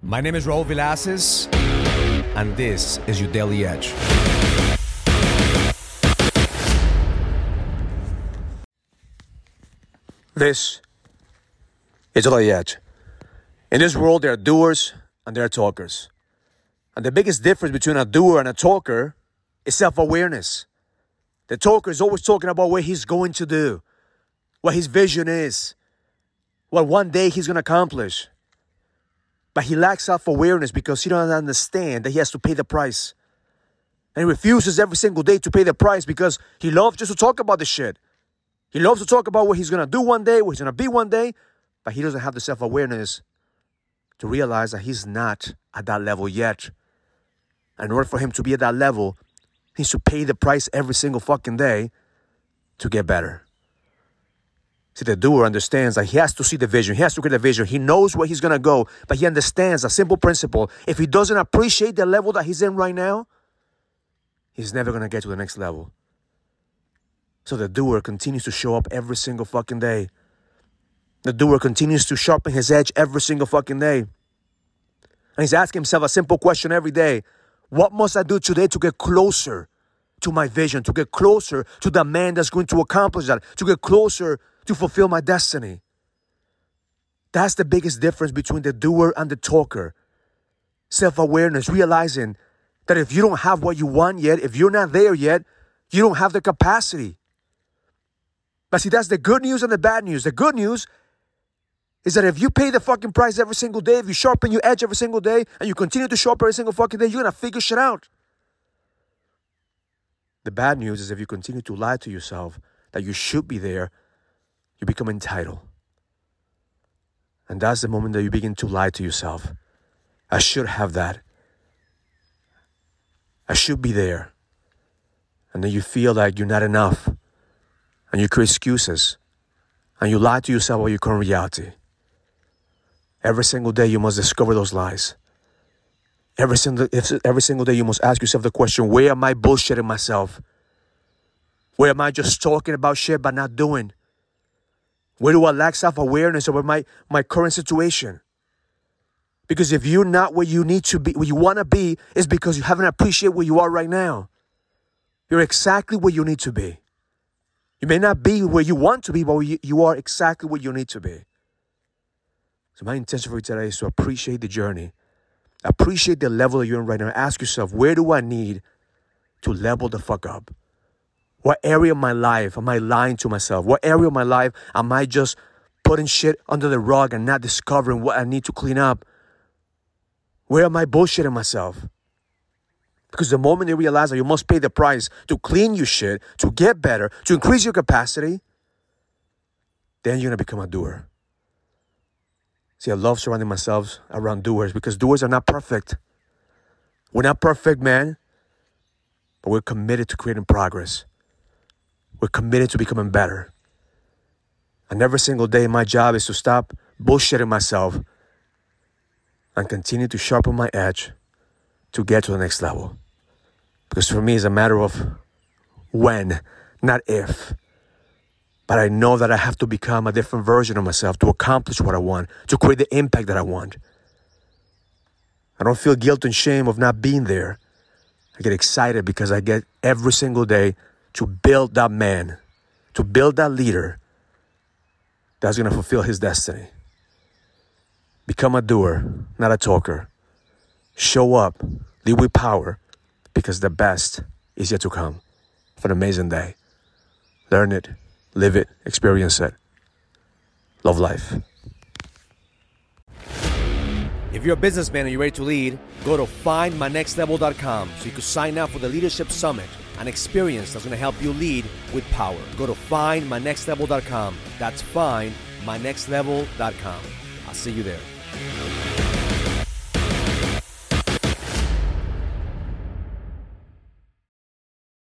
My name is Raul Villacis, and this is your Daily Edge. This is Daily Edge. In this world, there are doers and there are talkers. And the biggest difference between a doer and a talker is self awareness. The talker is always talking about what he's going to do, what his vision is, what one day he's going to accomplish. But he lacks self awareness because he doesn't understand that he has to pay the price. And he refuses every single day to pay the price because he loves just to talk about the shit. He loves to talk about what he's to do one day, what he's to be one day, but he doesn't have the self awareness to realize that he's not at that level yet. And in order for him to be at that level, he needs to pay the price every single fucking day to get better. See, the doer understands that he has to see the vision. He has to get the vision. He knows where he's going to go, but he understands a simple principle. If he doesn't appreciate the level that he's in right now, he's never going to get to the next level. So the doer continues to show up every single fucking day. The doer continues to sharpen his edge every single fucking day. And he's asking himself a simple question every day What must I do today to get closer to my vision, to get closer to the man that's going to accomplish that, to get closer to fulfill my destiny? That's the biggest difference between the doer and the talker. Self awareness, realizing that if you don't have what you want yet, if you're not there yet, you don't have the capacity. But see, that's the good news and the bad news. The good news is that if you pay the fucking price every single day, if you sharpen your edge every single day, and you continue to sharpen every single fucking day, you're gonna figure shit out. The bad news is if you continue to lie to yourself that you should be there, you become entitled. And that's the moment that you begin to lie to yourself. I should have that. I should be there. And then you feel like you're not enough. And you create excuses. And you lie to yourself about your current reality. Every single day you must discover those lies. Every single, every single day you must ask yourself the question, where am I bullshitting myself? Where am I just talking about shit but not doing? Where do I lack self-awareness over my, my current situation? Because if you're not where you need to be, where you want to be, is because you haven't appreciated where you are right now. You're exactly where you need to be. You may not be where you want to be, but you are exactly where you need to be. So my intention for you today is to appreciate the journey. Appreciate the level that you're in right now. Ask yourself, where do I need to level the fuck up? What area of my life am I lying to myself? What area of my life am I just putting shit under the rug and not discovering what I need to clean up? Where am I bullshitting myself? Because the moment you realize that you must pay the price to clean your shit, to get better, to increase your capacity, then you're gonna become a doer. See, I love surrounding myself around doers because doers are not perfect. We're not perfect, man, but we're committed to creating progress. We're committed to becoming better. And every single day, my job is to stop bullshitting myself and continue to sharpen my edge to get to the next level. Because for me, it's a matter of when, not if. But I know that I have to become a different version of myself to accomplish what I want, to create the impact that I want. I don't feel guilt and shame of not being there. I get excited because I get every single day to build that man, to build that leader that's going to fulfill his destiny. Become a doer, not a talker. Show up, lead with power, because the best is yet to come. Have an amazing day. Learn it, live it, experience it. Love life. If you're a businessman and you're ready to lead, go to findmynextlevel.com so you can sign up for the Leadership Summit, an experience that's going to help you lead with power. Go to findmynextlevel.com. That's findmynextlevel.com. I'll see you there.